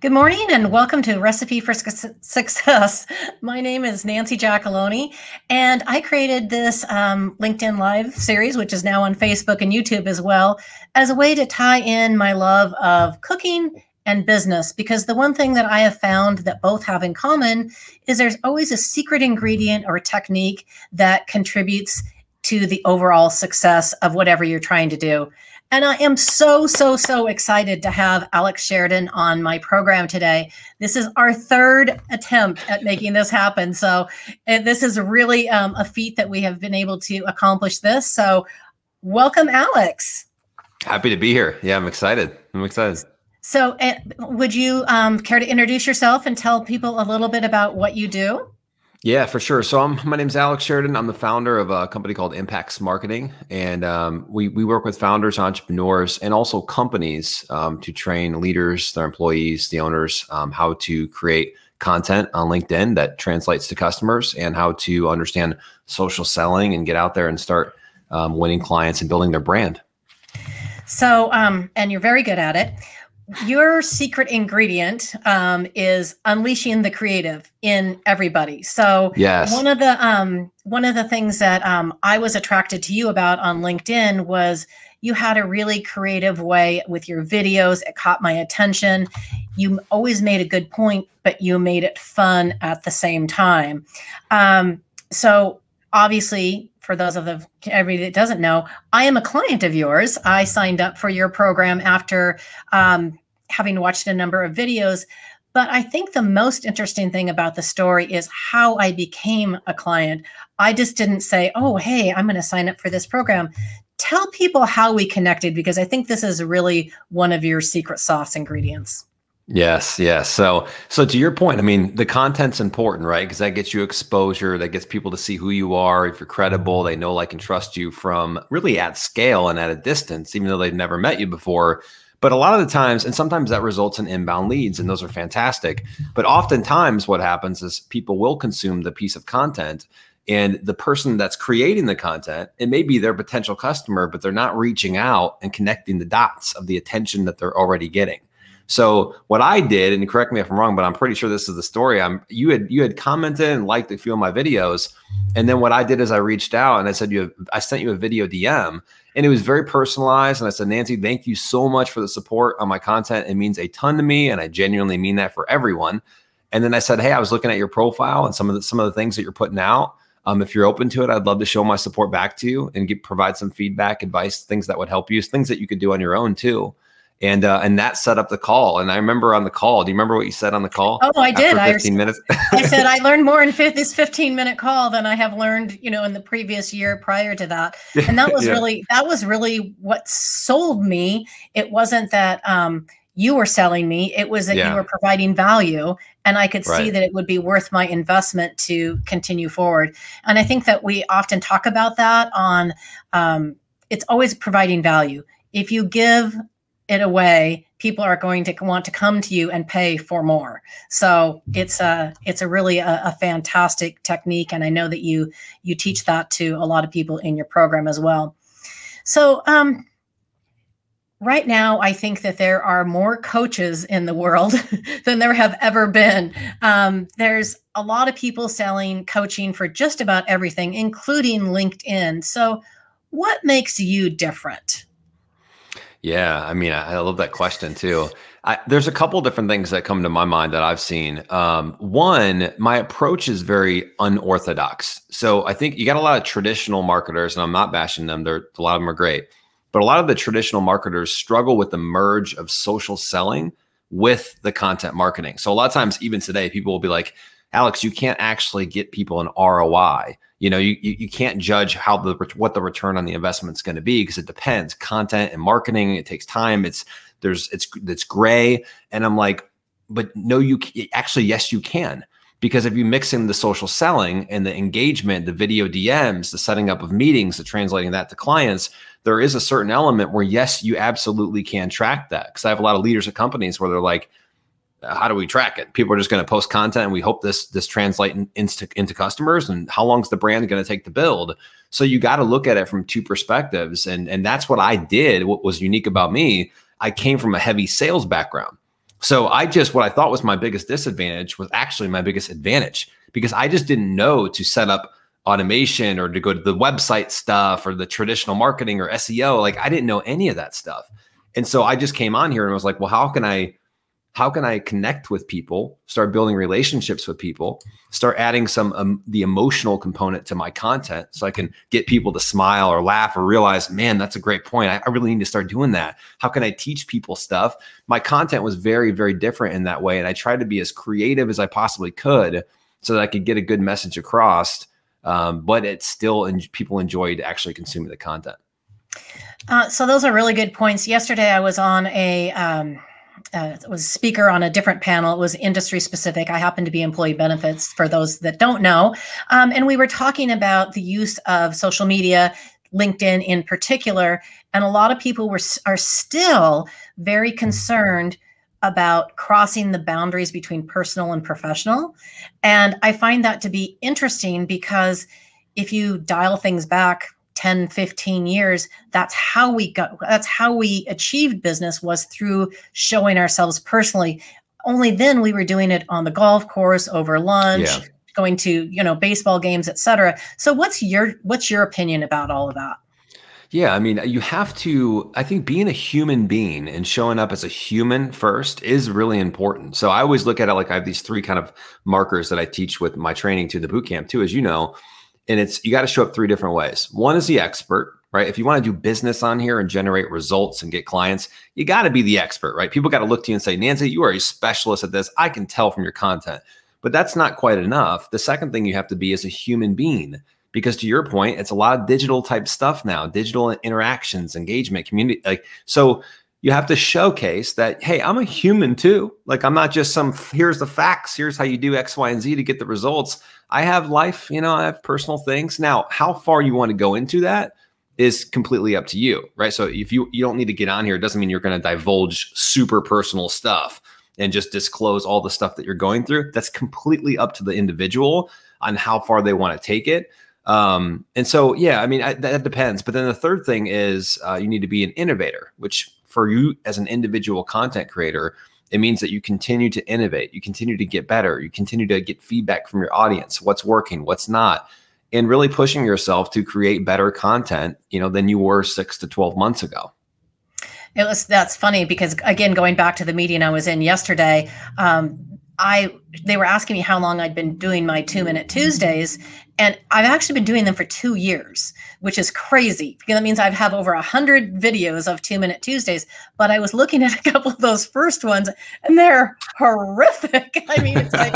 Good morning and welcome to Recipe for Success. My name is Nancy Giacalone, and I created this um, LinkedIn Live series, which is now on Facebook and YouTube as well, as a way to tie in my love of cooking and business. Because the one thing that I have found that both have in common is there's always a secret ingredient or technique that contributes to the overall success of whatever you're trying to do. And I am so, so, so excited to have Alex Sheridan on my program today. This is our third attempt at making this happen. So, uh, this is really um, a feat that we have been able to accomplish this. So, welcome, Alex. Happy to be here. Yeah, I'm excited. I'm excited. So, uh, would you um, care to introduce yourself and tell people a little bit about what you do? Yeah, for sure. So I'm my name's Alex Sheridan. I'm the founder of a company called Impacts Marketing, and um, we we work with founders, entrepreneurs, and also companies um, to train leaders, their employees, the owners, um, how to create content on LinkedIn that translates to customers, and how to understand social selling and get out there and start um, winning clients and building their brand. So, um, and you're very good at it your secret ingredient um, is unleashing the creative in everybody. So yes. one of the um, one of the things that um, I was attracted to you about on LinkedIn was you had a really creative way with your videos. It caught my attention. You always made a good point, but you made it fun at the same time. Um, so obviously for those of the everybody that doesn't know, I am a client of yours. I signed up for your program after um, having watched a number of videos. But I think the most interesting thing about the story is how I became a client. I just didn't say, oh, hey, I'm going to sign up for this program. Tell people how we connected because I think this is really one of your secret sauce ingredients. Yes, yes. So, so to your point, I mean, the content's important, right? Because that gets you exposure, that gets people to see who you are. If you're credible, mm-hmm. they know, like, and trust you from really at scale and at a distance, even though they've never met you before. But a lot of the times, and sometimes that results in inbound leads, and those are fantastic. But oftentimes, what happens is people will consume the piece of content, and the person that's creating the content, it may be their potential customer, but they're not reaching out and connecting the dots of the attention that they're already getting. So what I did, and correct me if I'm wrong, but I'm pretty sure this is the story. I'm you had you had commented and liked a few of my videos, and then what I did is I reached out and I said you have, I sent you a video DM, and it was very personalized. And I said, Nancy, thank you so much for the support on my content. It means a ton to me, and I genuinely mean that for everyone. And then I said, hey, I was looking at your profile and some of the some of the things that you're putting out. Um, if you're open to it, I'd love to show my support back to you and get, provide some feedback, advice, things that would help you, things that you could do on your own too and uh, and that set up the call. And I remember on the call. Do you remember what you said on the call? Oh, I did. Fifteen I, minutes. I said I learned more in this fifteen minute call than I have learned, you know, in the previous year prior to that. And that was yeah. really that was really what sold me. It wasn't that um, you were selling me; it was that yeah. you were providing value, and I could right. see that it would be worth my investment to continue forward. And I think that we often talk about that on. Um, it's always providing value. If you give it away, people are going to want to come to you and pay for more. So it's a it's a really a, a, fantastic technique, and I know that you you teach that to a lot of people in your program as well. So um, right now, I think that there are more coaches in the world than there have ever been. Um, there's a lot of people selling coaching for just about everything, including LinkedIn. So, what makes you different? Yeah, I mean, I, love that question too. I, there's a couple different things that come to my mind that I've seen. Um, one, my approach is very unorthodox. So I think you got a lot of traditional marketers, and I'm not bashing them. There, a lot of them are great, but a lot of the traditional marketers struggle with the merge of social selling with the content marketing. So a lot of times, even today, people will be like, Alex, you can't actually get people an ROI. You know, you, you, can't judge how the what the return on the investment is going to be because it depends. Content and marketing, it takes time. It's there's it's it's gray, and I'm like, but no, you actually yes, you can because if you mix in the social selling and the engagement, the video DMs, the setting up of meetings, the translating that to clients, there is a certain element where yes, you absolutely can track that. Because I have a lot of leaders at companies where they're like, how do we track it? People are just going to post content, and we hope this this translate in, into into customers. And how long is the brand going to take to build? So you got to look at it from two perspectives, and and that's what I did. What was unique about me, I came from a heavy sales background. So I just, what I thought was my biggest disadvantage was actually my biggest advantage because I just didn't know to set up automation or to go to the website stuff or the traditional marketing or SEO. Like I didn't know any of that stuff. And so I just came on here and was like, well, how can I how can I connect with people, start building relationships with people, start adding some um, the emotional component to my content so I can get people to smile or laugh or realize, man, that's a great point. I, I really need to start doing that. How can I teach people stuff? My content was very, very different in that way. And I tried to be as creative as I possibly could so that I could get a good message across. Um, but it still, and people enjoyed actually consuming the content. Uh, so those are really good points. Yesterday, I was on a um, uh, was a speaker on a different panel. It was industry specific. I happen to be employee benefits for those that don't know, um, and we were talking about the use of social media, LinkedIn in particular, and a lot of people were are still very concerned about crossing the boundaries between personal and professional. And I find that to be interesting because if you dial things back 10 15 years that's how we got that's how we achieved business was through showing ourselves personally only then we were doing it on the golf course over lunch yeah. going to you know baseball games etc so what's your what's your opinion about all of that yeah, I mean, you have to, I think being a human being and showing up as a human first is really important. So I always look at it like I have these three kind of markers that I teach with my training to the boot camp too, as you know and it's you got to show up three different ways. One is the expert, right? If you want to do business on here and generate results and get clients, you got to be the expert, right? People got to look to you and say, Nancy, you are a specialist at this. I can tell from your content. But that's not quite enough. The second thing you have to be is a human being. Because to your point, it's a lot of digital type stuff now, digital interactions, engagement, community. Like, so you have to showcase that, hey, I'm a human too. Like, I'm not just some, here's the facts, here's how you do X, Y, and Z to get the results. I have life, you know, I have personal things. Now, how far you want to go into that is completely up to you, right? So if you you don't need to get on here, it doesn't mean you're going to divulge super personal stuff and just disclose all the stuff that you're going through. That's completely up to the individual on how far they want to take it. Um, and so, yeah, I mean, I, that depends. But then the third thing is uh, you need to be an innovator, which for you as an individual content creator, it means that you continue to innovate, you continue to get better, you continue to get feedback from your audience, what's working, what's not, and really pushing yourself to create better content, you know, than you were 6 to 12 months ago. It was that's funny because again, going back to the meeting I was in yesterday, um, I they were asking me how long I'd been doing my two minute Tuesdays, and I've actually been doing them for two years, which is crazy because that means I have over a hundred videos of two minute Tuesdays. But I was looking at a couple of those first ones, and they're horrific. I mean, it's like,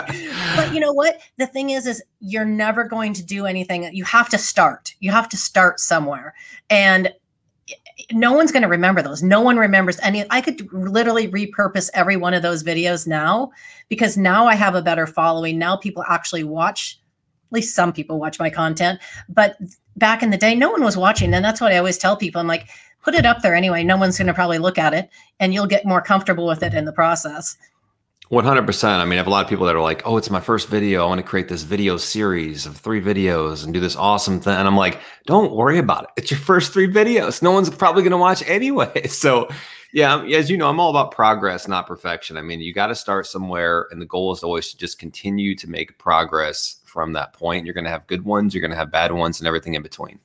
but you know what? The thing is, is you're never going to do anything. You have to start. You have to start somewhere, and no one's going to remember those. No one remembers any. I could literally repurpose every one of those videos now because now I have a better following. Now people actually watch, at least some people watch my content. But back in the day, no one was watching. And that's what I always tell people. I'm like, put it up there anyway. No one's going to probably look at it and you'll get more comfortable with it in the process. 100%. I mean, I have a lot of people that are like, oh, it's my first video. I want to create this video series of three videos and do this awesome thing. And I'm like, don't worry about it. It's your first three videos. No one's probably going to watch anyway. So, yeah, as you know, I'm all about progress, not perfection. I mean, you got to start somewhere. And the goal is always to just continue to make progress from that point. You're going to have good ones, you're going to have bad ones, and everything in between.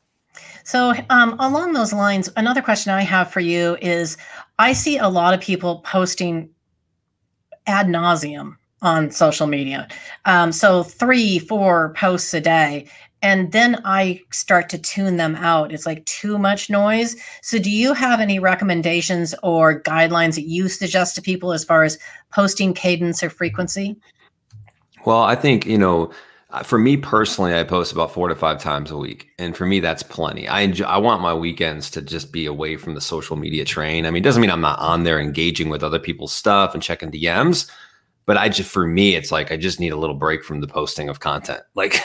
So, um, along those lines, another question I have for you is I see a lot of people posting ad nauseum on social media. Um, so three, four posts a day. And then I start to tune them out. It's like too much noise. So, do you have any recommendations or guidelines that you suggest to people as far as posting cadence or frequency? Well, I think, you know, Uh, for me personally, I post about four to five times a week, and for me, that's plenty. I enjoy, I want my weekends to just be away from the social media train. I mean, it doesn't mean I'm not on there engaging with other people's stuff and checking DMs, but I just for me, it's like I just need a little break from the posting of content. Like,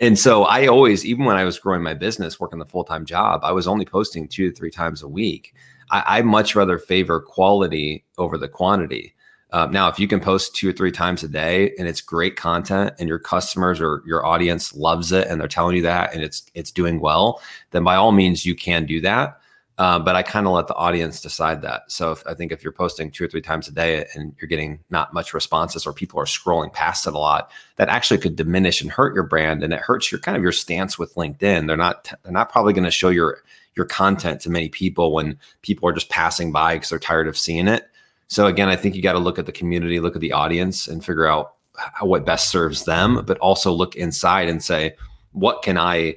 and so I always, even when I was growing my business, working the full time job, I was only posting two to three times a week. I, I much rather favor quality over the quantity. Uh, now, if you can post two or three times a day and it's great content and your customers or your audience loves it and they're telling you that and it's it's doing well, then by all means you can do that. Uh, but I kind of let the audience decide that. So if, I think if you're posting two or three times a day and you're getting not much responses or people are scrolling past it a lot, that actually could diminish and hurt your brand, and it hurts your kind of your stance with LinkedIn. They're not they're not probably going to show your your content to many people when people are just passing by because they're tired of seeing it. So again, I think you got to look at the community, look at the audience, and figure out how, what best serves them, but also look inside and say, what can I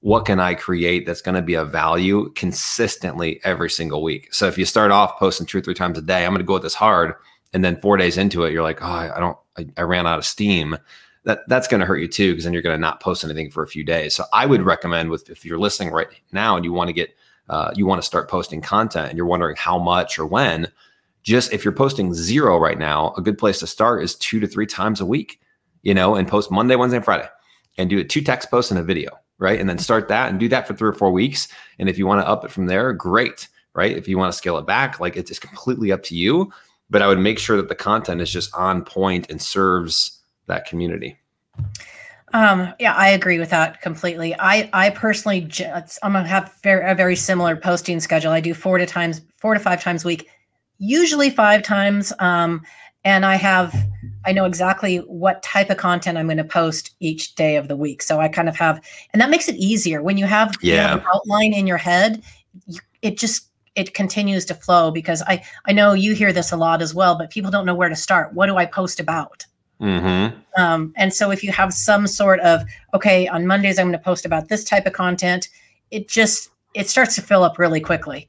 what can I create that's going to be of value consistently every single week? So if you start off posting two or three times a day, I'm going to go at this hard. And then four days into it, you're like, oh, I don't, I, I ran out of steam. That that's going to hurt you too, because then you're going to not post anything for a few days. So I would recommend with if you're listening right now and you want to get, uh, you want to start posting content and you're wondering how much or when, just if you're posting zero right now, a good place to start is two to three times a week, you know, and post Monday, Wednesday, and Friday and do two text posts and a video right? And then start that and do that for three or four weeks. And if you want to up it from there, great, right? If you want to scale it back, like it's completely up to you. But I would make sure that the content is just on point and serves that community. Um, yeah, I agree with that completely. I, I personally, I'm gonna have very, a very similar posting schedule. I do four to times, four to five times a week, usually five times. Um, and I have I know exactly what type of content I'm going to post each day of the week. So I kind of have, and that makes it easier when you have, yeah. you have an outline in your head. You, it just it continues to flow because I I know you hear this a lot as well, but people don't know where to start. What do I post about? Mm-hmm. Um, and so if you have some sort of okay, on Mondays I'm going to post about this type of content, it just it starts to fill up really quickly.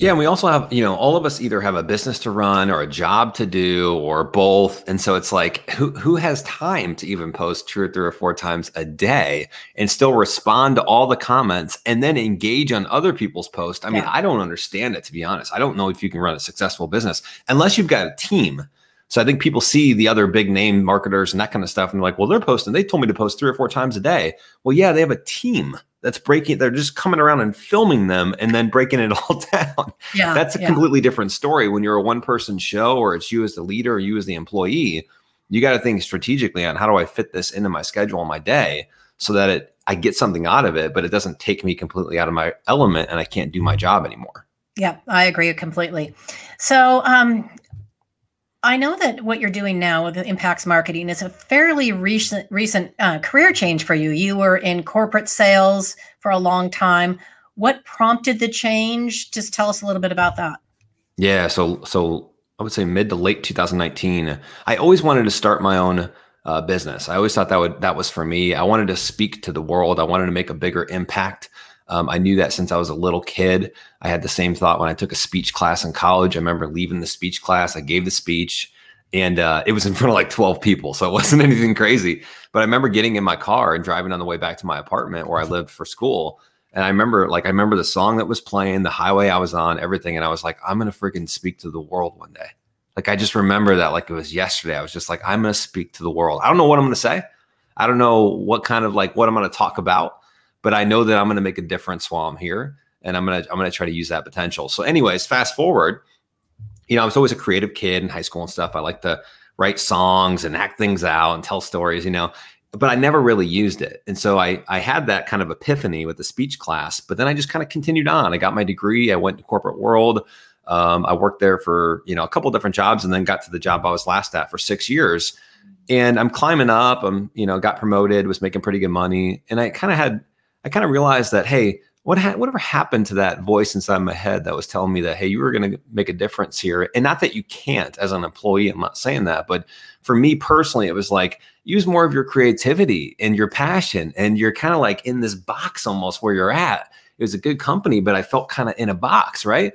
Yeah, and we also have, you know, all of us either have a business to run or a job to do or both. And so it's like who who has time to even post two or three or four times a day and still respond to all the comments and then engage on other people's posts? I mean, I don't understand it to be honest. I don't know if you can run a successful business unless you've got a team. So I think people see the other big name marketers and that kind of stuff and they're like, "Well, they're posting. They told me to post three or four times a day." Well, yeah, they have a team that's breaking they're just coming around and filming them and then breaking it all down. Yeah that's a yeah. completely different story. When you're a one person show or it's you as the leader or you as the employee you got to think strategically on how do i fit this into my schedule and my day so that it i get something out of it but it doesn't take me completely out of my element and i can't do my job anymore. Yeah i agree completely. So um I know that what you're doing now with impacts marketing is a fairly recent recent uh, career change for you. You were in corporate sales for a long time. What prompted the change? Just tell us a little bit about that. Yeah, so so I would say mid to late 2019. I always wanted to start my own uh, business. I always thought that would that was for me. I wanted to speak to the world. I wanted to make a bigger impact. Um, I knew that since I was a little kid. I had the same thought when I took a speech class in college. I remember leaving the speech class, I gave the speech, and uh, it was in front of like 12 people. So it wasn't anything crazy. But I remember getting in my car and driving on the way back to my apartment where I lived for school. And I remember, like, I remember the song that was playing, the highway I was on, everything. And I was like, I'm going to freaking speak to the world one day. Like, I just remember that like it was yesterday. I was just like, I'm going to speak to the world. I don't know what I'm going to say. I don't know what kind of like what I'm going to talk about but I know that I'm going to make a difference while I'm here, and I'm gonna I'm gonna try to use that potential. So, anyways, fast forward, you know, I was always a creative kid in high school and stuff. I like to write songs and act things out and tell stories, you know, but I never really used it. And so I I had that kind of epiphany with the speech class, but then I just kind of continued on. I got my degree. I went to corporate world. Um, I worked there for you know a couple different jobs, and then got to the job I was last at for six years. And I'm climbing up. I'm you know got promoted, was making pretty good money, and I kind of had I kind of realized that, hey, what ha- whatever happened to that voice inside my head that was telling me that, hey, you were going to make a difference here. And not that you can't as an employee, I'm not saying that, but for me personally, it was like use more of your creativity and your passion. And you're kind of like in this box almost where you're at. It was a good company, but I felt kind of in a box, right?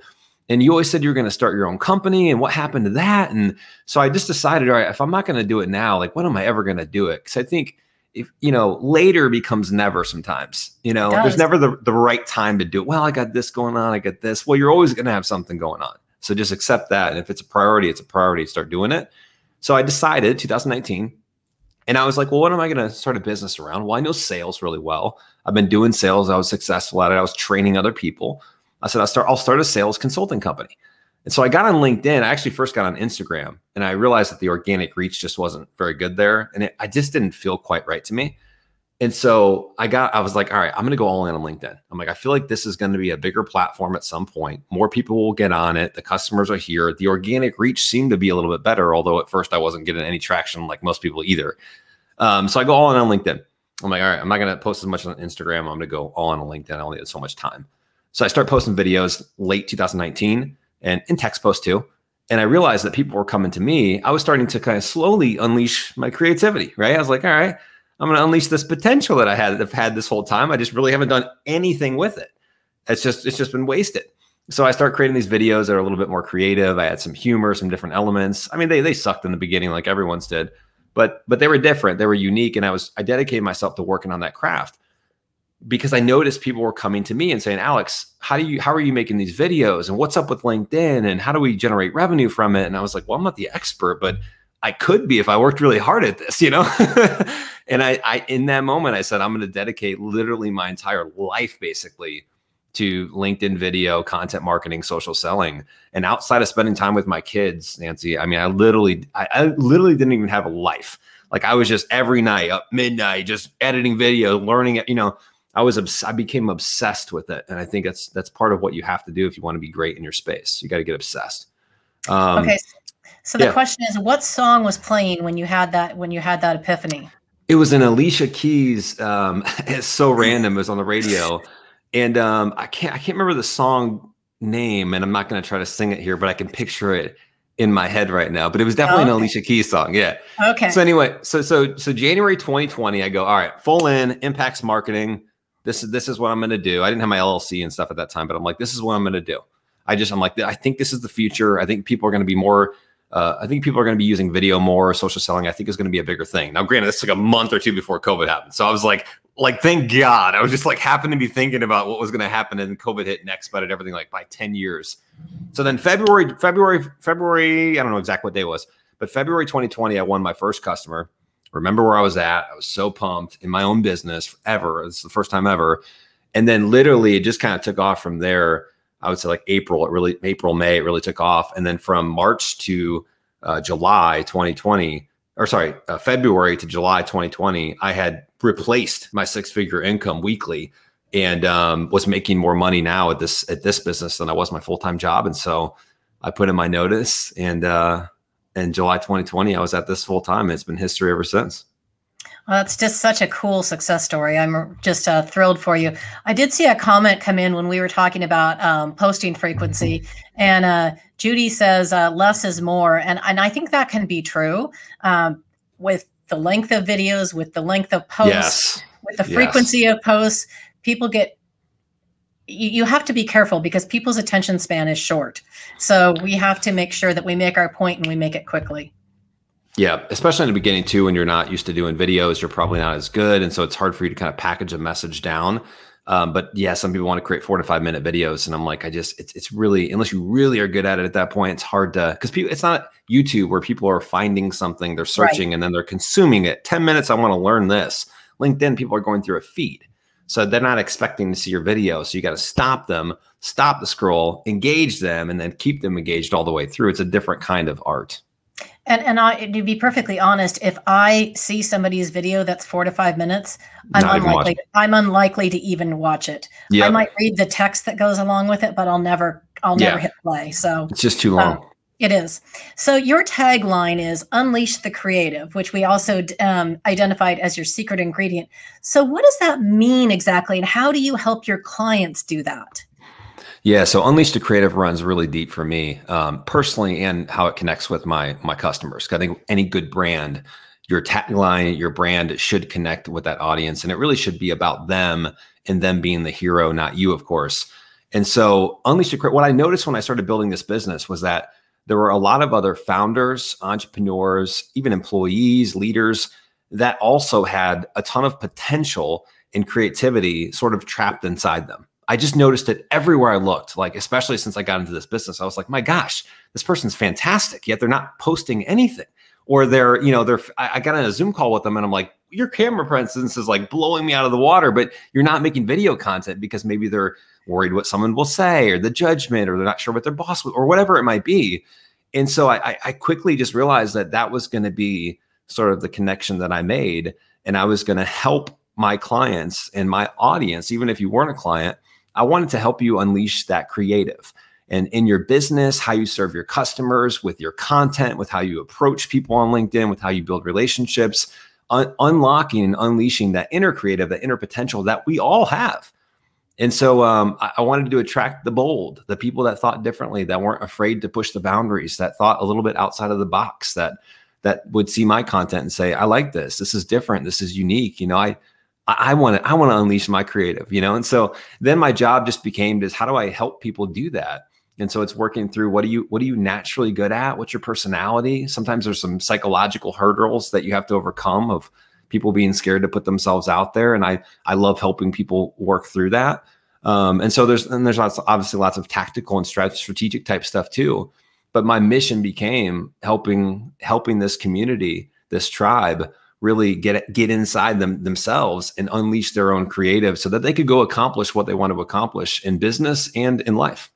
And you always said you were going to start your own company. And what happened to that? And so I just decided, all right, if I'm not going to do it now, like when am I ever going to do it? Because I think if you know later becomes never sometimes you know there's never the, the right time to do it. Well i got this going on i got this. Well you're always going to have something going on. So just accept that and if it's a priority it's a priority start doing it. So i decided 2019 and i was like well what am i going to start a business around? Well i know sales really well. I've been doing sales i was successful at it i was training other people. I said i'll start i'll start a sales consulting company and so I got on LinkedIn. I actually first got on Instagram and I realized that the organic reach just wasn't very good there. And it, I just didn't feel quite right to me. And so I got, I was like, all right, I'm going to go all in on LinkedIn. I'm like, I feel like this is going to be a bigger platform at some point. More people will get on it. The customers are here. The organic reach seemed to be a little bit better, although at first I wasn't getting any traction like most people either. Um, so I go all in on LinkedIn. I'm like, all right, I'm not going to post as much on Instagram. I'm going to go all in on LinkedIn. I only had so much time. So I start posting videos late 2019 and in text post too. And I realized that people were coming to me. I was starting to kind of slowly unleash my creativity, right? I was like, all right, I'm going to unleash this potential that I had have had this whole time. I just really haven't done anything with it. It's just it's just been wasted. So I start creating these videos that are a little bit more creative. I had some humor, some different elements. I mean, they they sucked in the beginning like everyone's did, but but they were different. They were unique, and I was I dedicated myself to working on that craft because I noticed people were coming to me and saying, "Alex, how do you how are you making these videos? And what's up with LinkedIn? And how do we generate revenue from it?" And I was like, "Well, I'm not the expert, but I could be if I worked really hard at this, you know? and I, I, in that moment, I said, I'm going to dedicate literally my entire life basically to LinkedIn video, content marketing, social selling. And outside of spending time with my kids, Nancy, I mean, I literally, I, I literally didn't even have a life. Like I was just every night up midnight, just editing video, learning you know, I was, obs- I became obsessed with it. And I think that's, that's part of what you have to do if you want to be great in your space. You got to get obsessed. Um, okay. So the yeah. question is, what song was playing when you had that when you had that epiphany? It was an Alicia Keys. Um, it's so random. It was on the radio, and um, I can't I can't remember the song name, and I'm not going to try to sing it here, but I can picture it in my head right now. But it was definitely okay. an Alicia Keys song. Yeah. Okay. So anyway, so so so January 2020, I go all right, full in impacts marketing. This is this is what I'm going to do. I didn't have my LLC and stuff at that time, but I'm like, this is what I'm going to do. I just I'm like, I think this is the future. I think people are going to be more uh, I think people are going to be using video more. Social selling, I think, is going to be a bigger thing. Now, granted, this took a month or two before COVID happened, so I was like, like, thank God. I was just like, happened to be thinking about what was going to happen, and COVID hit and expedited everything like by ten years. So then February, February, February, I don't know exactly what day it was, but February 2020, I won my first customer. Remember where I was at? I was so pumped in my own business ever. It's the first time ever, and then literally it just kind of took off from there I would say like April, it really April, May, it really took off. And then from March to uh, July 2020, or sorry, uh, February to July 2020, I had replaced my six figure income weekly and um, was making more money now at this at this business than I was my full time job. And so I put in my notice, and uh, in July 2020, I was at this full time. It's been history ever since. Well, that's just such a cool success story. I'm just uh, thrilled for you. I did see a comment come in when we were talking about um, posting frequency, and uh, Judy says uh, less is more, and and I think that can be true um, with the length of videos, with the length of posts, yes. with the frequency yes. of posts. People get you have to be careful because people's attention span is short. So we have to make sure that we make our point and we make it quickly. Yeah, especially in the beginning too, when you're not used to doing videos, you're probably not as good, and so it's hard for you to kind of package a message down. Um, but yeah, some people want to create four to five minute videos, and I'm like, I just it's it's really unless you really are good at it at that point, it's hard to because people it's not YouTube where people are finding something, they're searching, right. and then they're consuming it. Ten minutes, I want to learn this. LinkedIn, people are going through a feed. So they're not expecting to see your video. So you got to stop them, stop the scroll, engage them, and then keep them engaged all the way through. It's a different kind of art. And and I to be perfectly honest, if I see somebody's video that's four to five minutes, I'm Not unlikely. I'm unlikely to even watch it. Yep. I might read the text that goes along with it, but I'll never I'll never hit play. So it's just too long. Um, it is. So your tagline is "Unleash the Creative," which we also um, identified as your secret ingredient. So what does that mean exactly, and how do you help your clients do that? Yeah, so Unleash the Creative runs really deep for me um, personally, and how it connects with my my customers. I think any good brand, your tagline, your brand should connect with that audience, and it really should be about them and them being the hero, not you, of course. And so, Unleash the Creative. What I noticed when I started building this business was that there were a lot of other founders, entrepreneurs, even employees, leaders that also had a ton of potential and creativity sort of trapped inside them. I just noticed it everywhere I looked, like, especially since I got into this business. I was like, my gosh, this person's fantastic, yet they're not posting anything. Or they're, you know, they're, I, I got on a Zoom call with them and I'm like, your camera, presence is like blowing me out of the water, but you're not making video content because maybe they're worried what someone will say or the judgment or they're not sure what their boss will, or whatever it might be. And so I, I quickly just realized that that was going to be sort of the connection that I made. And I was going to help my clients and my audience, even if you weren't a client, I wanted to help you unleash that creative and in your business, how you serve your customers, with your content, with how you approach people on LinkedIn, with how you build relationships, un- unlocking and unleashing that inner creative, that inner potential that we all have. And so um, I-, I wanted to attract the bold, the people that thought differently, that weren't afraid to push the boundaries, that thought a little bit outside of the box, that that would see my content and say, "I like this. This is different. This is unique." You know, I I want to I want to unleash my creative. You know, and so then my job just became is how do I help people do that? And so it's working through what are you what are you naturally good at? What's your personality? Sometimes there's some psychological hurdles that you have to overcome of people being scared to put themselves out there. And i i love helping people work through that. Um, and so there's and there's lots obviously lots of tactical and strategic type stuff too. But my mission became helping helping this community this tribe really get get inside them themselves and unleash their own creative so that they could go accomplish what they want to accomplish in business and in life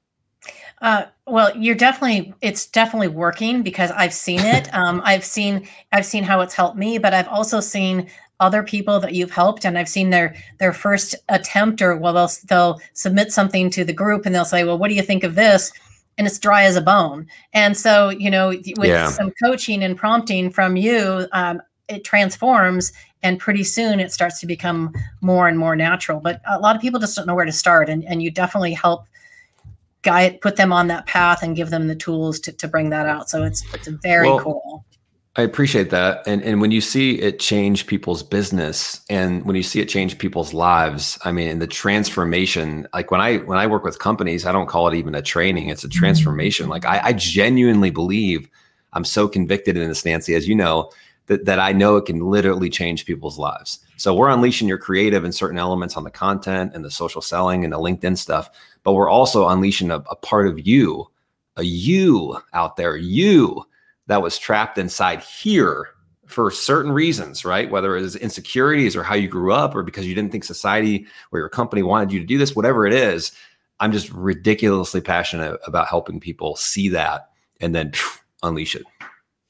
uh, well, you're definitely it's definitely working because I've seen it. Um, I've seen I've seen how it's helped me, but I've also seen other people that you've helped, and I've seen their their first attempt or well they'll they'll submit something to the group and they'll say, well, what do you think of this? And it's dry as a bone. And so you know, with yeah. some coaching and prompting from you, um, it transforms and pretty soon it starts to become more and more natural but a lot of people just don't know where to start and, and you definitely help guide put them on that path and give them the tools to, to bring that out. So it's it's very well, cool. I appreciate that. And and when you see it change people's business and when you see it change people's lives i mean the transformation like when i when i work with companies i don't call it even a training it's a mm-hmm. transformation. Like i, I genuinely believe i'm so convicted in this nancy as you know that, that I know it can literally change people's lives. So we're unleashing your creative and certain elements on the content and the social selling and the LinkedIn stuff, but we're also unleashing a, a part of you, a you out there, you that was trapped inside here for certain reasons, right? Whether it was insecurities or how you grew up or because you didn't think society or your company wanted you to do this, whatever it is, I'm just ridiculously passionate about helping people see that and then phew, unleash it.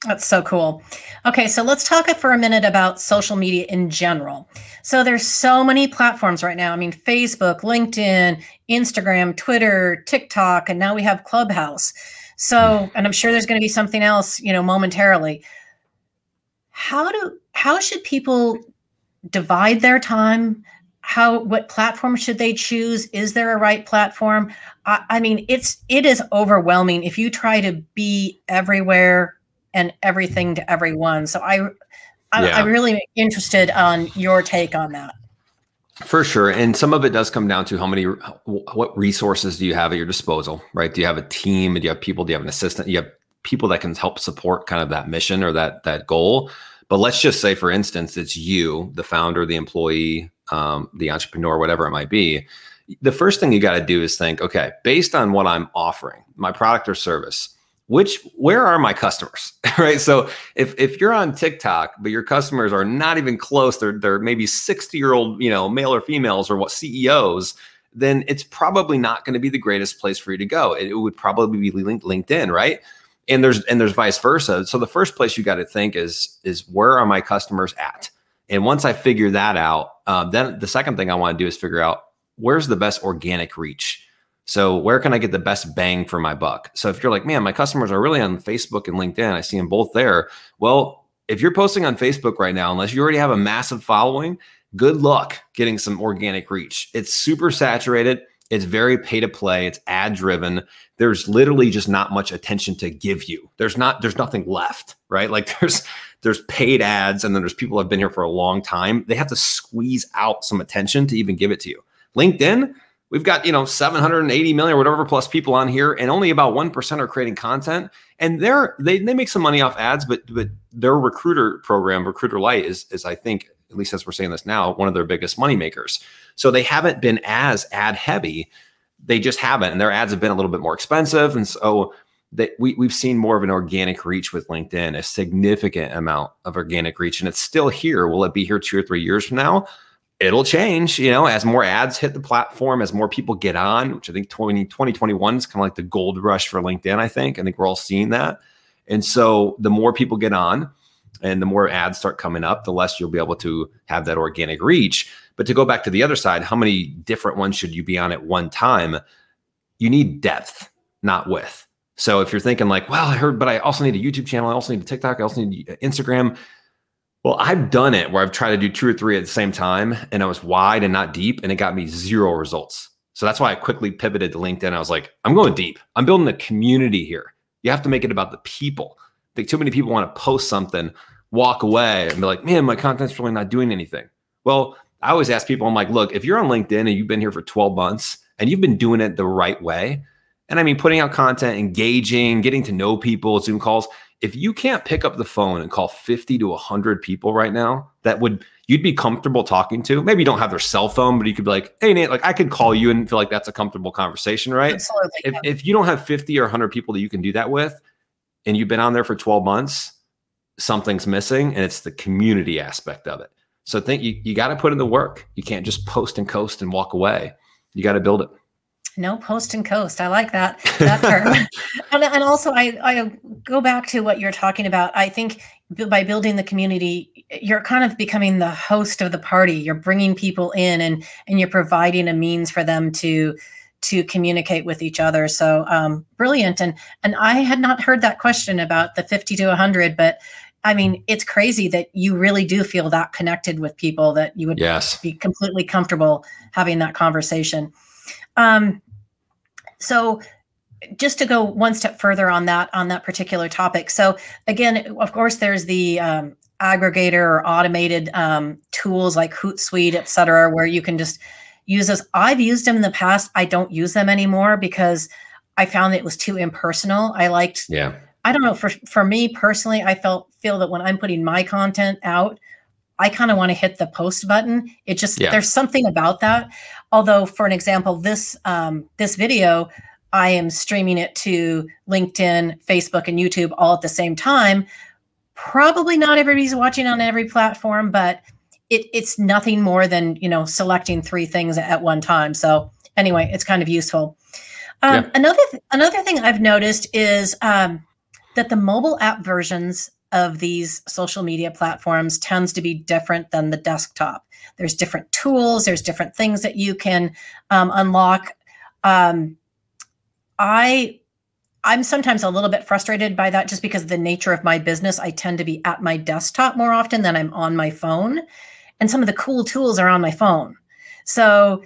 That's so cool. Okay, so let's talk for a minute about social media in general. So there's so many platforms right now. I mean, Facebook, LinkedIn, Instagram, Twitter, TikTok, and now we have Clubhouse. So, hmm. and I'm sure there's going to be something else, you know, momentarily. How do how should people divide their time? How what platform should they choose? Is there a right platform? I, I mean, it's it is overwhelming if you try to be everywhere and everything to everyone. So I, I yeah. I'm really interested on your take on that. For sure. And some of it does come down to how many, what resources do you have at your disposal, right? Do you have a team? Do you have people? Do you have an assistant? Do you have people that can help support kind of that mission or that, that goal? But let's just say, for instance, it's you, the founder, the employee, um, the entrepreneur, whatever it might be. The first thing you got to do is think, okay, based on what I'm offering, my product or service, which where are my customers? Right? So if if you're on tiktok but your customers are not even close they're they're maybe 60 year old you know male or females or what ceos then it's probably not going to be the greatest place for you to go. It, it would probably be linkedin right? And there's and there's vice versa. So the first place you got to think is is where are my customers at? And once i figure that out um, then the second thing i want to do is figure out where's the best organic reach so where can I get the best bang for my buck? So if you're like, man, my customers are really on Facebook and LinkedIn, I see them both there. Well, if you're posting on Facebook right now, unless you already have a massive following, good luck getting some organic reach. It's super saturated. It's very pay to play. It's ad driven. There's literally just not much attention to give you. There's not, there's nothing left, right? Like there's, there's paid ads and then there's people have been here for a long time. They have to squeeze out some attention to even give it to you. LinkedIn, we've got you know 780 million or whatever plus people on here and only about 1% are creating content. And they're they, they make some money off ads but but their recruiter program Recruiter Lite is is i think at least as we're saying this now one of their biggest money makers. So they haven't been as ad heavy. They just haven't and their ads have been a little bit more expensive. And so that we, we've seen more of an organic reach with linkedin a significant amount of organic reach and it's still here. Will it be here two or three years from now it'll change, you know, as more ads hit the platform, as more people get on, which I think 20, 2021 is kind of like the gold rush for LinkedIn, I think. I think we're all seeing that. And so the more people get on and the more ads start coming up, the less you'll be able to have that organic reach. But to go back to the other side, how many different ones should you be on at one time? You need depth, not width. So if you're thinking like, well, I heard, but I also need a YouTube channel, I also need a TikTok, I also need Instagram. Well, I've done it where I've tried to do two or three at the same time and I was wide and not deep and it got me zero results. So that's why I quickly pivoted to LinkedIn. I was like, I'm going deep. I'm building a community here. You have to make it about the people. I think too many people want to post something, walk away, and be like, man, my content's really not doing anything. Well, I always ask people, I'm like, look, if you're on LinkedIn and you've been here for 12 months and you've been doing it the right way, and I mean, putting out content, engaging, getting to know people, Zoom calls, if you can't pick up the phone and call 50 to 100 people right now that would you'd be comfortable talking to maybe you don't have their cell phone but you could be like hey nate like i could call you and feel like that's a comfortable conversation right? Absolutely, if, if you don't have 50 or 100 people that you can do that with and you've been on there for 12 months something's missing and it's the community aspect of it. So think you, you got to put in the work. You can't just post and coast and walk away. You got to build it no post and coast. I like that that term. and, and also, I I go back to what you're talking about. I think by building the community, you're kind of becoming the host of the party. You're bringing people in, and and you're providing a means for them to to communicate with each other. So um, brilliant. And and I had not heard that question about the 50 to 100, but I mean, it's crazy that you really do feel that connected with people that you would yes. be completely comfortable having that conversation. Um, so just to go one step further on that on that particular topic. So again, of course, there's the um, aggregator or automated um, tools like Hootsuite, et cetera, where you can just use this. I've used them in the past. I don't use them anymore because I found it was too impersonal. I liked, yeah. I don't know, for for me personally, I felt feel that when I'm putting my content out, I kind of want to hit the post button. It just yeah. there's something about that. Although, for an example, this um, this video, I am streaming it to LinkedIn, Facebook, and YouTube all at the same time. Probably not everybody's watching on every platform, but it, it's nothing more than you know selecting three things at one time. So anyway, it's kind of useful. Um, yeah. Another th- another thing I've noticed is um, that the mobile app versions of these social media platforms tends to be different than the desktop. There's different tools, there's different things that you can um, unlock. Um, I I'm sometimes a little bit frustrated by that just because of the nature of my business. I tend to be at my desktop more often than I'm on my phone. And some of the cool tools are on my phone. So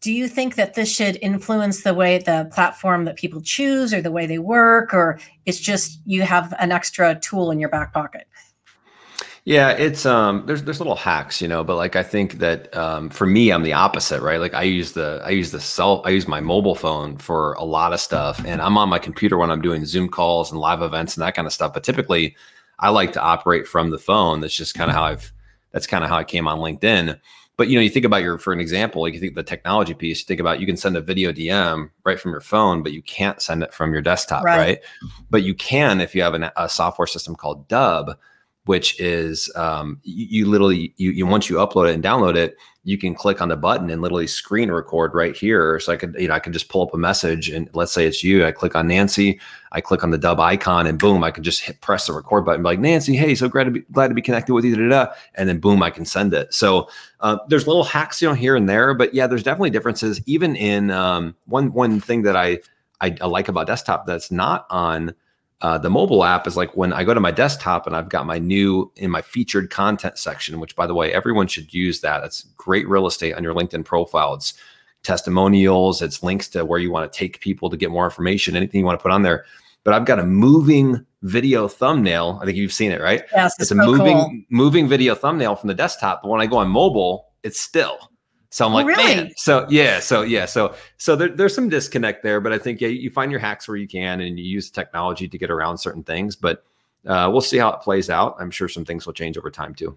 do you think that this should influence the way the platform that people choose or the way they work or it's just you have an extra tool in your back pocket? Yeah it's um there's there's little hacks you know but like i think that um for me i'm the opposite right? Like i use the i use the cell i use my mobile phone for a lot of stuff and i'm on my computer when i'm doing zoom calls and live events and that kind of stuff but typically i like to operate from the phone. That's just kind of how i've that's kind of how i came on linkedin but you know, you think about your for an example, like you think the technology piece, you think about you can send a video DM right from your phone, but you can't send it from your desktop, right? right? But you can if you have an, a software system called Dubb, which is um, you, you, literally you, you once you upload it and download it, you can click on the button and literally screen record right here. So I could, you know, I can just pull up a message and let's say it's you. I click on Nancy, I click on the Dubb icon, and boom, I can just hit press the record button, like Nancy, hey, so glad to be glad to be connected with you, da, da, da. and then boom, I can send it. So uh, there's little hacks, you know, here and there, but yeah, there's definitely differences. Even in um, one one thing that I, I I like about desktop that's not on uh, the mobile app is like when I go to my desktop and I've got my new in my featured content section, which by the way, everyone should use that. That's great real estate on your LinkedIn profile. It's testimonials, it's links to where you want to take people to get more information, anything you want to put on there. But I've got a moving video thumbnail. I think you've seen it, right? Yes, it's, it's a so moving cool. moving video thumbnail from the desktop. But when I go on mobile, it's still. So I'm Oh, like, really? man. So yeah, so yeah, so so there, there's some disconnect there, but I think yeah, you find your hacks where you can, and you use technology to get around certain things. But uh, we'll see how it plays out. I'm sure some things will change over time too.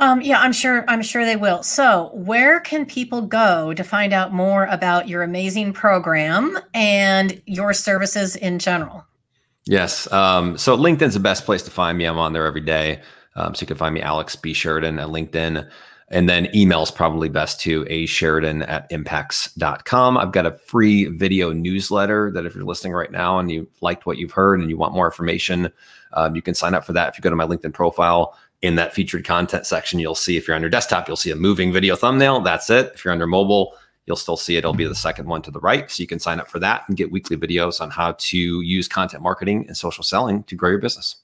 Um, yeah, I'm sure. I'm sure they will. So, where can people go to find out more about your amazing program and your services in general? Yes. Um, so LinkedIn's the best place to find me. I'm on there every day. Um, so you can find me Alex B. Sheridan at LinkedIn. And then email's probably best to a Sheridan at impacts.com. I've got a free video newsletter that if you're listening right now and you liked what you've heard and you want more information, Um, you can sign up for that if you go to my LinkedIn profile. In that featured content section, you'll see if you're on your desktop, you'll see a moving video thumbnail. That's it. If you're on your mobile, you'll still see it. It'll be the second one to the right. So you can sign up for that and get weekly videos on how to use content marketing and social selling to grow your business.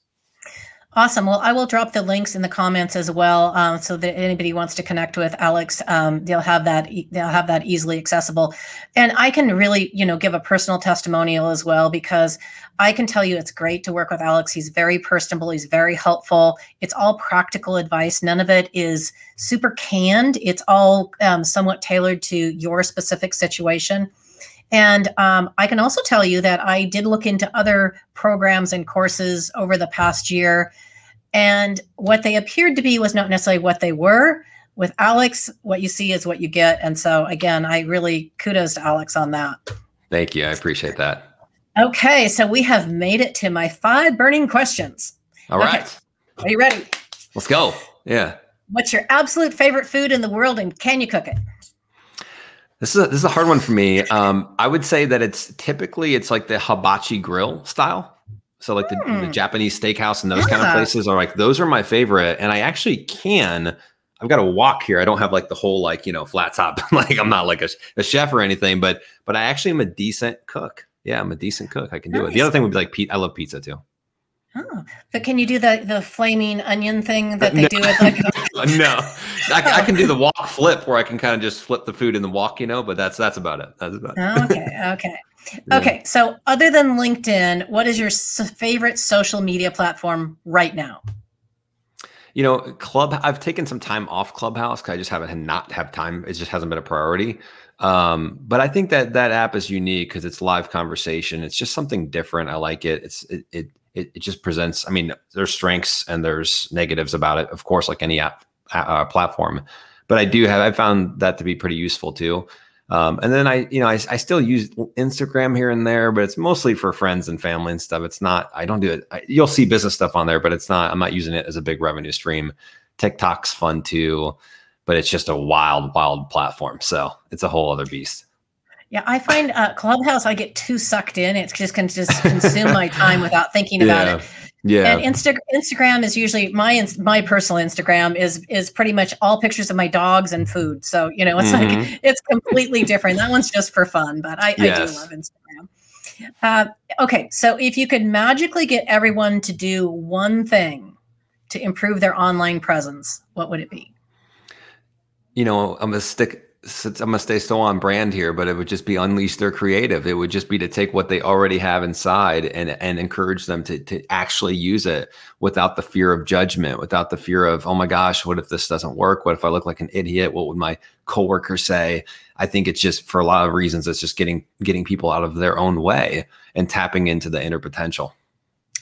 Awesome. Well, I will drop the links in the comments as well, um, so that anybody wants to connect with Alex, um, they'll have that. They'll have that easily accessible, and I can really, you know, give a personal testimonial as well because I can tell you it's great to work with Alex. He's very personable. He's very helpful. It's all practical advice. None of it is super canned. It's all um, somewhat tailored to your specific situation. And um, I can also tell you that I did look into other programs and courses over the past year. And what they appeared to be was not necessarily what they were. With Alex, what you see is what you get. And so, again, I really kudos to Alex on that. Thank you. I appreciate that. Okay. So we have made it to my five burning questions. All right. Okay. Are you ready? Let's go. Yeah. What's your absolute favorite food in the world and can you cook it? This is a, this is a hard one for me. Um, I would say that it's typically it's like the hibachi grill style. So like the, mm. the hmm. Japanese steakhouse and those yeah. kind of places are like those are my favorite. And I actually can. I've got a wok here. I don't have like the whole like you know flat top. like I'm not like a, a, chef or anything, but but I actually am a decent cook. Yeah, I'm a decent cook. I can do nice. it. The other thing would be like Pete. I love pizza too. Oh, but can you do the the flaming onion thing that they no. do at like? no, I, I, can do the wok flip where I can kind of just flip the food in the wok, you know. But that's that's about it. That's about it. okay, okay, yeah. okay. So, other than LinkedIn, what is your favorite social media platform right now? You know, Club. I've taken some time off Clubhouse because I just haven't had not have time. It just hasn't been a priority. Um, but I think that that app is unique because it's live conversation. It's just something different. I like it. It's it, it it, it just presents. I mean, there's strengths and there's negatives about it, of course, like any app uh, platform. But I do have I found that to be pretty useful too. Um, and then I, you know, I, I still use Instagram here and there, but it's mostly for friends and family and stuff. It's not, I don't do it. I, you'll see business stuff on there, but it's not, I'm not using it as a big revenue stream. TikTok's fun too, but it's just a wild, wild platform. So it's a whole other beast. Yeah, I find uh, Clubhouse, I get too sucked in. It just can just consume my time without thinking about yeah. it. Yeah. And Insta- Instagram is usually my my personal Instagram is is pretty much all pictures of my dogs and food. So you know, it's mm-hmm. like it's completely different. That one's just for fun, but I, yes. I do love Instagram. Uh, okay, so if you could magically get everyone to do one thing to improve their online presence, what would it be? You know, I'm gonna stick since I'm gonna stay so on brand here, but it would just be unleash their creative. It would just be to take what they already have inside and and encourage them to to actually use it without the fear of judgment, without the fear of oh my gosh, what if this doesn't work? What if I look like an idiot? What would my coworker say? I think it's just for a lot of reasons, it's just getting getting people out of their own way and tapping into the inner potential.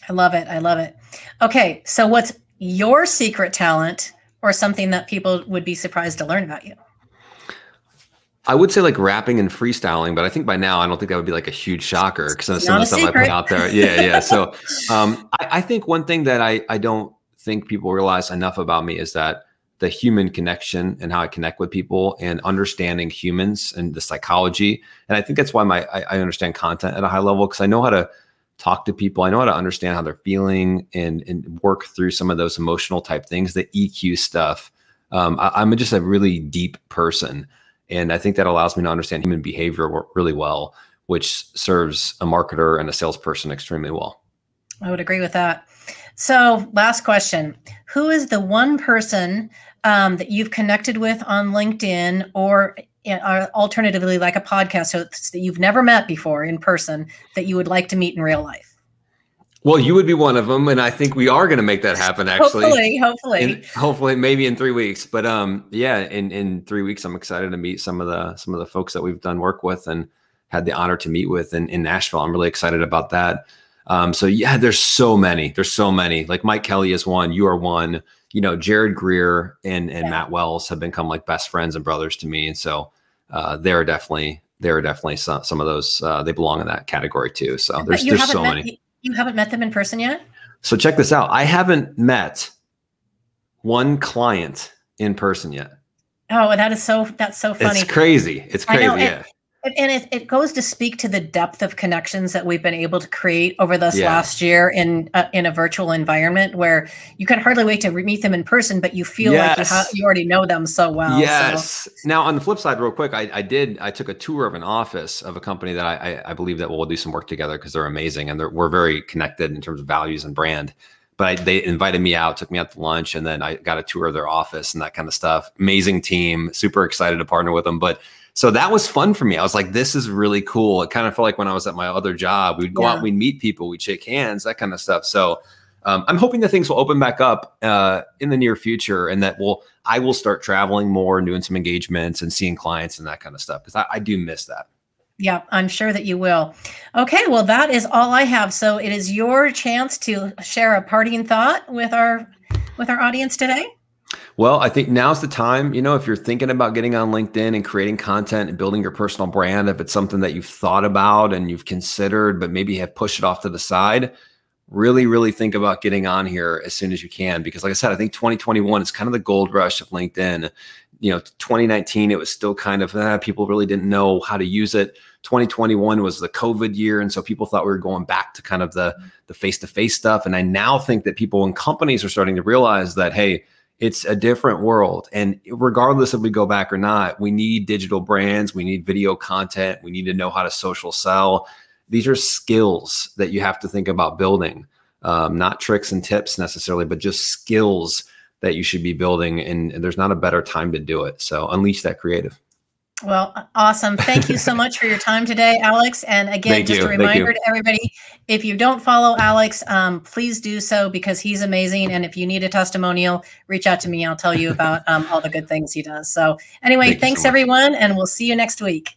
I love it. I love it. Okay, so what's your secret talent or something that people would be surprised to learn about you? I would say like rapping and freestyling, but I think by now I don't think that would be like a huge shocker because some of the stuff secret. I put out there. Yeah, yeah. So um, I, I, think one thing that I I don't think people realize enough about me is that the human connection and how I connect with people and understanding humans and the psychology. And I think that's why my I, I understand content at a high level because I know how to talk to people. I know how to understand how they're feeling and and work through some of those emotional type things, the EQ stuff. Um, I, I'm just a really deep person. And I think that allows me to understand human behavior really well, which serves a marketer and a salesperson extremely well. I would agree with that. So, last question Who is the one person um, that you've connected with on LinkedIn or, uh, alternatively, like a podcast, host that you've never met before in person that you would like to meet in real life? Well, you would be one of them, and I think we are going to make that happen. Actually, hopefully, hopefully, in, hopefully, maybe in three weeks. But um, yeah, in in three weeks, I'm excited to meet some of the some of the folks that we've done work with and had the honor to meet with in, in Nashville. I'm really excited about that. Um, so yeah, there's so many. There's so many. Like Mike Kelly is one. You are one. You know, Jared Greer and and yeah. Matt Wells have become like best friends and brothers to me, and so uh, they're definitely they're definitely some, some of those. Uh, they belong in that category too. So there's there's so met, many. You haven't met them in person yet? So check this out. I haven't met one client in person yet. Oh, that is so that's so funny. It's crazy. It's crazy. yeah. And it, it goes to speak to the depth of connections that we've been able to create over this yeah. last year in uh, in a virtual environment where you can hardly wait to meet them in person but you feel yes. like you, ha- you already know them so well yes so. now on the flip side real quick I, I did i took a tour of an office of a company that i i, I believe that we'll do some work together because they're amazing and they're, we're very connected in terms of values and brand but I, they invited me out, took me out to lunch, and then I got a tour of their office and that kind of stuff. Amazing team, super excited to partner with them. But so that was fun for me. I was like, this is really cool. It kind of felt like when I was at my other job, we'd go yeah. out, we'd meet people, we'd shake hands, that kind of stuff. So um, I'm hoping that things will open back up uh, in the near future, and that will I will start traveling more and doing some engagements and seeing clients and that kind of stuff because I, I do miss that. Yeah, I'm sure that you will. Okay, well, that is all I have. So it is your chance to share a parting thought with our with our audience today. Well, I think now's the time. You know, if you're thinking about getting on LinkedIn and creating content and building your personal brand, if it's something that you've thought about and you've considered, but maybe have pushed it off to the side, really, really think about getting on here as soon as you can. Because, like I said, I think 2021 is kind of the gold rush of LinkedIn. You know, 2019, it was still kind of eh, people really didn't know how to use it. 2021 was the COVID year, and so people thought we were going back to kind of the the face to face stuff. And I now think that people and companies are starting to realize that hey it's a different world. And regardless if we go back or not, we need digital brands, we need video content, we need to know how to social sell. These are skills that you have to think about building, um, not tricks and tips necessarily, but just skills that you should be building. And, and there's not a better time to do it. So unleash that creative. Well, awesome. Thank you so much for your time today, Alex. And again, Thank just you. a reminder to everybody if you don't follow Alex, um, please do so because he's amazing. And if you need a testimonial, reach out to me. I'll tell you about um, all the good things he does. So, anyway, Thank thanks so everyone, and we'll see you next week.